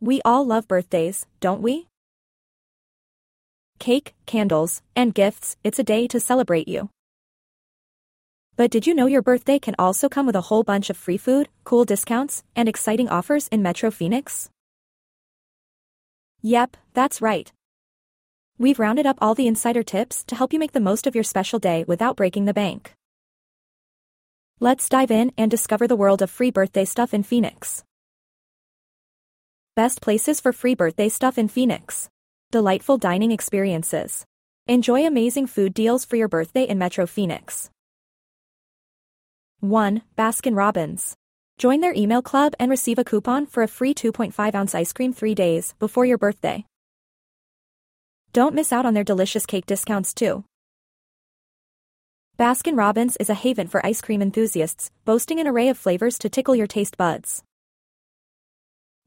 We all love birthdays, don't we? Cake, candles, and gifts, it's a day to celebrate you. But did you know your birthday can also come with a whole bunch of free food, cool discounts, and exciting offers in Metro Phoenix? Yep, that's right. We've rounded up all the insider tips to help you make the most of your special day without breaking the bank. Let's dive in and discover the world of free birthday stuff in Phoenix. Best places for free birthday stuff in Phoenix. Delightful dining experiences. Enjoy amazing food deals for your birthday in Metro Phoenix. 1. Baskin Robbins. Join their email club and receive a coupon for a free 2.5 ounce ice cream three days before your birthday. Don't miss out on their delicious cake discounts too. Baskin Robbins is a haven for ice cream enthusiasts, boasting an array of flavors to tickle your taste buds.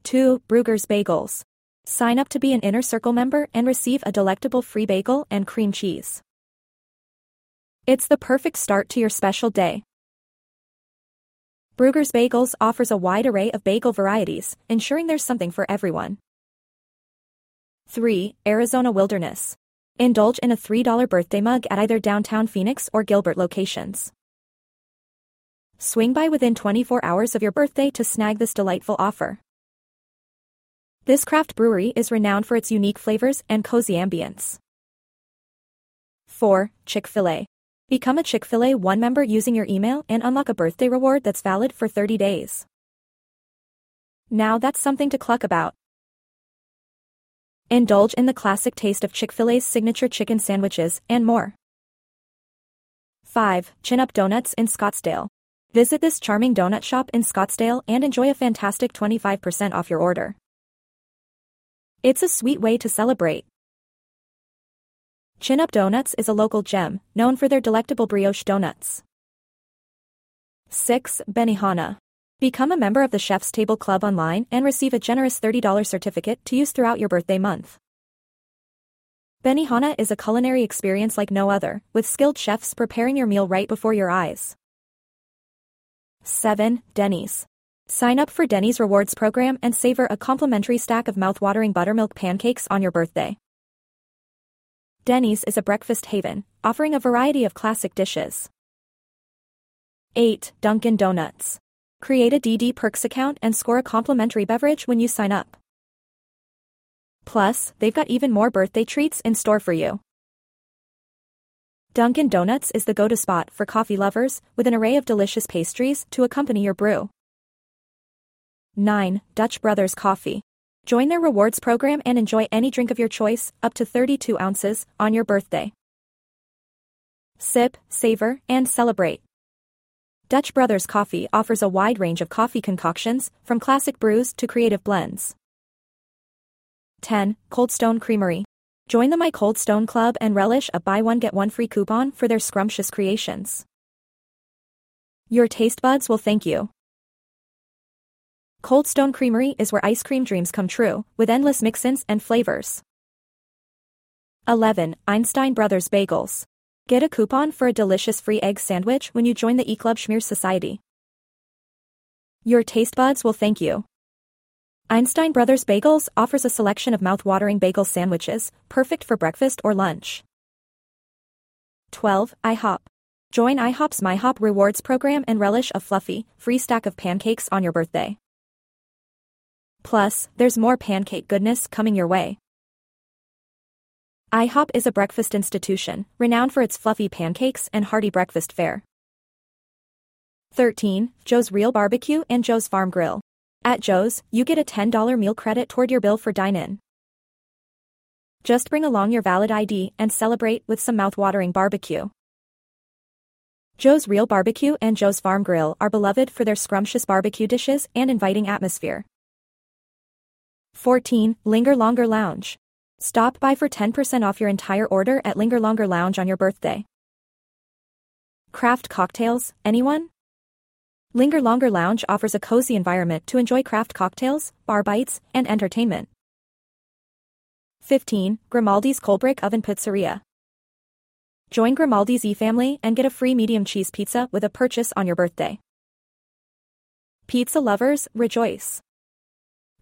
2. Bruegger's Bagels. Sign up to be an Inner Circle member and receive a delectable free bagel and cream cheese. It's the perfect start to your special day. Bruegger's Bagels offers a wide array of bagel varieties, ensuring there's something for everyone. 3. Arizona Wilderness. Indulge in a $3 birthday mug at either downtown Phoenix or Gilbert locations. Swing by within 24 hours of your birthday to snag this delightful offer. This craft brewery is renowned for its unique flavors and cozy ambience. 4. Chick-fil-A. Become a Chick-fil-A One member using your email and unlock a birthday reward that's valid for 30 days. Now that's something to cluck about. Indulge in the classic taste of Chick-fil-A's signature chicken sandwiches and more. 5. Chin Up Donuts in Scottsdale. Visit this charming donut shop in Scottsdale and enjoy a fantastic 25% off your order. It's a sweet way to celebrate. Chin Up Donuts is a local gem, known for their delectable brioche donuts. 6. Benihana. Become a member of the Chef's Table Club online and receive a generous $30 certificate to use throughout your birthday month. Benihana is a culinary experience like no other, with skilled chefs preparing your meal right before your eyes. 7. Denny's. Sign up for Denny's Rewards program and savor a complimentary stack of mouth-watering buttermilk pancakes on your birthday. Denny's is a breakfast haven, offering a variety of classic dishes. 8. Dunkin' Donuts. Create a DD Perks account and score a complimentary beverage when you sign up. Plus, they've got even more birthday treats in store for you. Dunkin' Donuts is the go-to spot for coffee lovers, with an array of delicious pastries to accompany your brew. 9. Dutch Brothers Coffee. Join their rewards program and enjoy any drink of your choice, up to 32 ounces, on your birthday. Sip, savor, and celebrate. Dutch Brothers Coffee offers a wide range of coffee concoctions, from classic brews to creative blends. 10. Cold Stone Creamery. Join the My Cold Stone Club and relish a buy one get one free coupon for their scrumptious creations. Your taste buds will thank you. Cold Stone Creamery is where ice cream dreams come true, with endless mix-ins and flavors. 11. Einstein Brothers Bagels. Get a coupon for a delicious free egg sandwich when you join the eClub Schmear Society. Your taste buds will thank you. Einstein Brothers Bagels offers a selection of mouth-watering bagel sandwiches, perfect for breakfast or lunch. 12. IHOP. Join IHOP's MyHop Rewards program and relish a fluffy, free stack of pancakes on your birthday. Plus, there's more pancake goodness coming your way. IHOP is a breakfast institution, renowned for its fluffy pancakes and hearty breakfast fare. 13. Joe's Real Barbecue and Joe's Farm Grill. At Joe's, you get a $10 meal credit toward your bill for dine-in. Just bring along your valid ID and celebrate with some mouth-watering barbecue. Joe's Real Barbecue and Joe's Farm Grill are beloved for their scrumptious barbecue dishes and inviting atmosphere. 14. Linger Longer Lounge. Stop by for 10% off your entire order at Linger Longer Lounge on your birthday. Craft cocktails, anyone? Linger Longer Lounge offers a cozy environment to enjoy craft cocktails, bar bites, and entertainment. 15. Grimaldi's Coalbrick Oven Pizzeria. Join Grimaldi's e-family and get a free medium cheese pizza with a purchase on your birthday. Pizza lovers, rejoice!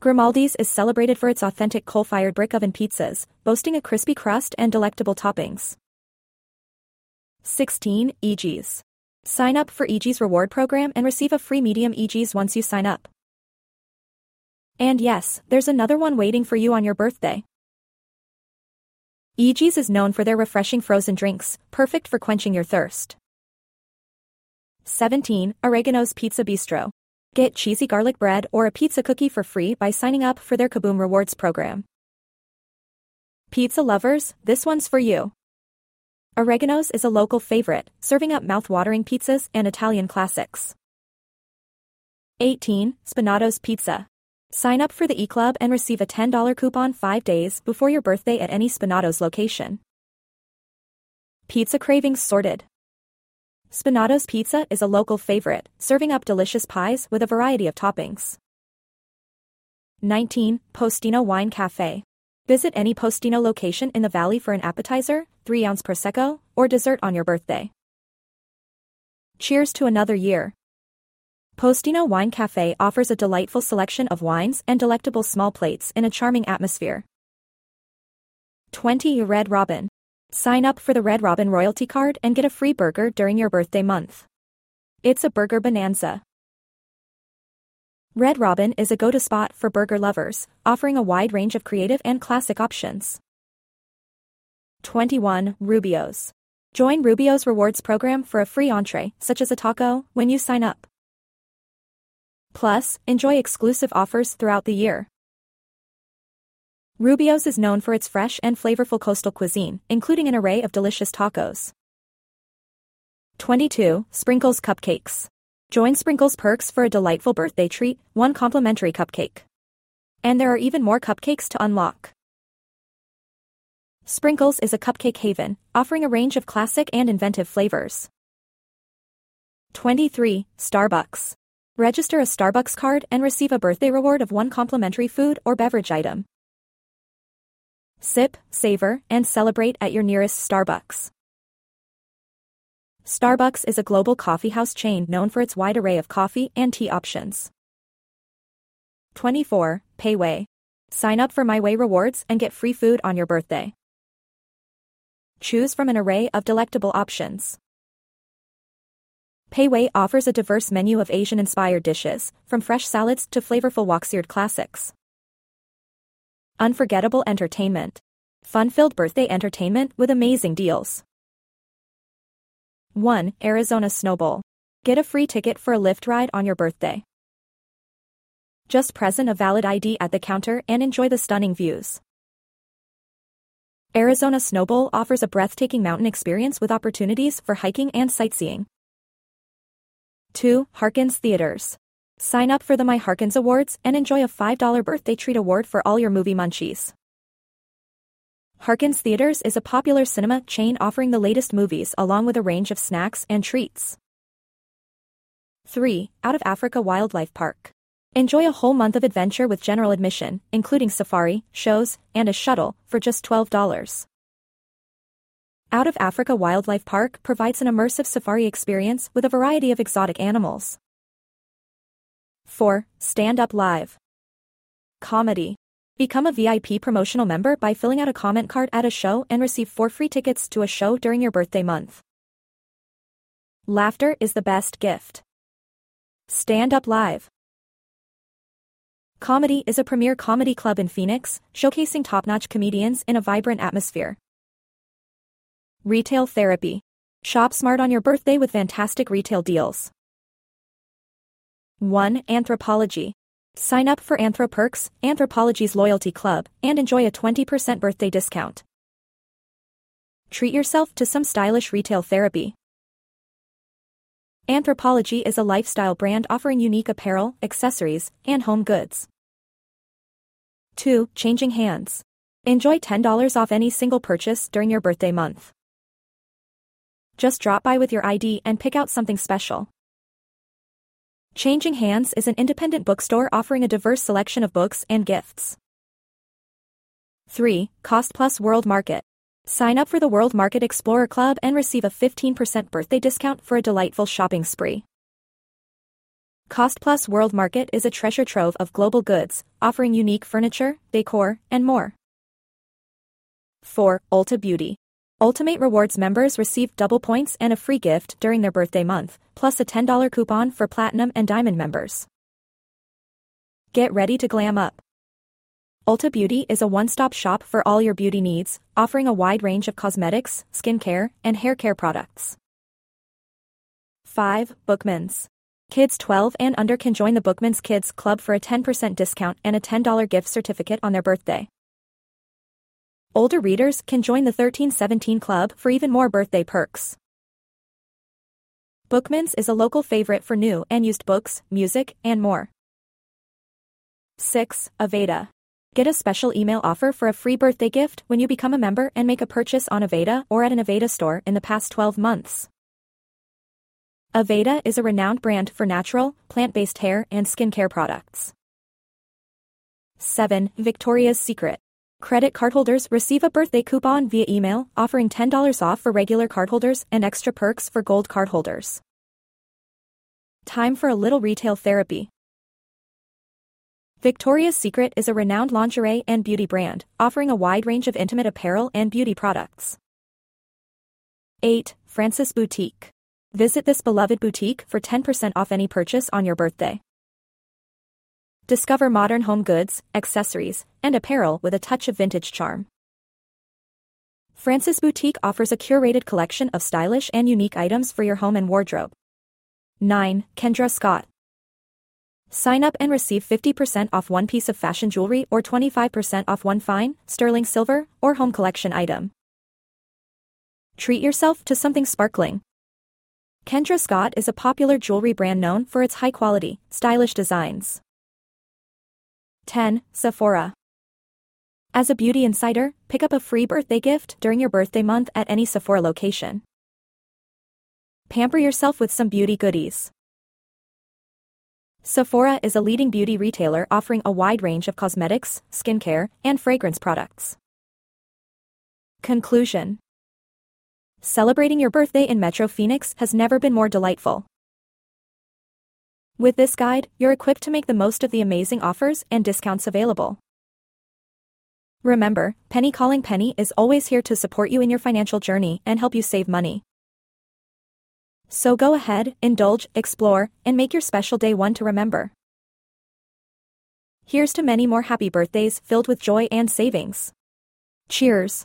Grimaldi's is celebrated for its authentic coal-fired brick oven pizzas, boasting a crispy crust and delectable toppings. 16. Eegee's. Sign up for Eegee's reward program and receive a free medium Eegee's once you sign up. And yes, there's another one waiting for you on your birthday. Eegee's is known for their refreshing frozen drinks, perfect for quenching your thirst. 17. Oregano's Pizza Bistro. Get cheesy garlic bread or a pizza cookie for free by signing up for their Kaboom Rewards program. Pizza lovers, this one's for you. Oregano's is a local favorite, serving up mouth-watering pizzas and Italian classics. 18. Spinato's Pizza. Sign up for the e-club and receive a $10 coupon 5 days before your birthday at any Spinato's location. Pizza cravings sorted. Spinato's Pizza is a local favorite, serving up delicious pies with a variety of toppings. 19. Postino Wine Cafe. Visit any Postino location in the valley for an appetizer, 3 ounce Prosecco, or dessert on your birthday. Cheers to another year. Postino Wine Cafe offers a delightful selection of wines and delectable small plates in a charming atmosphere. 20. Red Robin. Sign up for the Red Robin Royalty Card and get a free burger during your birthday month. It's a burger bonanza. Red Robin is a go-to spot for burger lovers, offering a wide range of creative and classic options. 21. Rubio's. Join Rubio's rewards program for a free entree, such as a taco, when you sign up. Plus, enjoy exclusive offers throughout the year. Rubio's is known for its fresh and flavorful coastal cuisine, including an array of delicious tacos. 22. Sprinkles Cupcakes. Join Sprinkles Perks for a delightful birthday treat, one complimentary cupcake. And there are even more cupcakes to unlock. Sprinkles is a cupcake haven, offering a range of classic and inventive flavors. 23. Starbucks. Register a Starbucks card and receive a birthday reward of one complimentary food or beverage item. Sip, savor, and celebrate at your nearest Starbucks. Starbucks is a global coffeehouse chain known for its wide array of coffee and tea options. 24. Pei Wei. Sign up for MyWay rewards and get free food on your birthday. Choose from an array of delectable options. Pei Wei offers a diverse menu of Asian-inspired dishes, from fresh salads to flavorful wok-seared classics. Unforgettable entertainment. Fun-filled birthday entertainment with amazing deals. 1. Arizona Snowbowl. Get a free ticket for a lift ride on your birthday. Just present a valid ID at the counter and enjoy the stunning views. Arizona Snowbowl offers a breathtaking mountain experience with opportunities for hiking and sightseeing. 2. Harkins Theaters. Sign up for the My Harkins Awards and enjoy a $5 birthday treat award for all your movie munchies. Harkins Theaters is a popular cinema chain offering the latest movies along with a range of snacks and treats. 3. Out of Africa Wildlife Park. Enjoy a whole month of adventure with general admission, including safari, shows, and a shuttle, for just $12. Out of Africa Wildlife Park provides an immersive safari experience with a variety of exotic animals. 4. Stand Up Live. Comedy. Become a VIP promotional member by filling out a comment card at a show and receive four free tickets to a show during your birthday month. Laughter is the best gift. Stand Up Live. Comedy is a premier comedy club in Phoenix, showcasing top-notch comedians in a vibrant atmosphere. Retail Therapy. Shop smart on your birthday with fantastic retail deals. 1. Anthropologie. Sign up for AnthroPerks, Anthropologie's loyalty club, and enjoy a 20% birthday discount. Treat yourself to some stylish retail therapy. Anthropologie is a lifestyle brand offering unique apparel, accessories, and home goods. 2. Changing hands. Enjoy $10 off any single purchase during your birthday month. Just drop by with your ID and pick out something special. Changing Hands is an independent bookstore offering a diverse selection of books and gifts. 3. Cost Plus World Market. Sign up for the World Market Explorer Club and receive a 15% birthday discount for a delightful shopping spree. Cost Plus World Market is a treasure trove of global goods, offering unique furniture, decor, and more. 4. Ulta Beauty. Ultamate Rewards members receive double points and a free gift during their birthday month, plus a $10 coupon for Platinum and Diamond members. Get ready to glam up. Ulta Beauty is a one-stop shop for all your beauty needs, offering a wide range of cosmetics, skincare, and hair care products. 5. Bookmans. Kids 12 and under can join the Bookmans Kids Club for a 10% discount and a $10 gift certificate on their birthday. Older readers can join the 1317 Club for even more birthday perks. Bookmans is a local favorite for new and used books, music, and more. 6. Aveda. Get a special email offer for a free birthday gift when you become a member and make a purchase on Aveda or at an Aveda store in the past 12 months. Aveda is a renowned brand for natural, plant-based hair and skincare products. 7. Victoria's Secret. Credit cardholders receive a birthday coupon via email offering $10 off for regular cardholders and extra perks for gold cardholders. Time for a little retail therapy. Victoria's Secret is a renowned lingerie and beauty brand, offering a wide range of intimate apparel and beauty products. 8. Frances Boutique. Visit this beloved boutique for 10% off any purchase on your birthday. Discover modern home goods, accessories, and apparel with a touch of vintage charm. Frances Boutique offers a curated collection of stylish and unique items for your home and wardrobe. 9. Kendra Scott. Sign up and receive 50% off one piece of fashion jewelry or 25% off one fine, sterling silver, or home collection item. Treat yourself to something sparkling. Kendra Scott is a popular jewelry brand known for its high quality, stylish designs. 10. Sephora. As a beauty insider, pick up a free birthday gift during your birthday month at any Sephora location. Pamper yourself with some beauty goodies. Sephora is a leading beauty retailer offering a wide range of cosmetics, skincare, and fragrance products. Conclusion Celebrating your birthday in Metro Phoenix has never been more delightful. With this guide, you're equipped to make the most of the amazing offers and discounts available. Remember, Penny Calling Penny is always here to support you in your financial journey and help you save money. So go ahead, indulge, explore, and make your special day one to remember. Here's to many more happy birthdays filled with joy and savings. Cheers!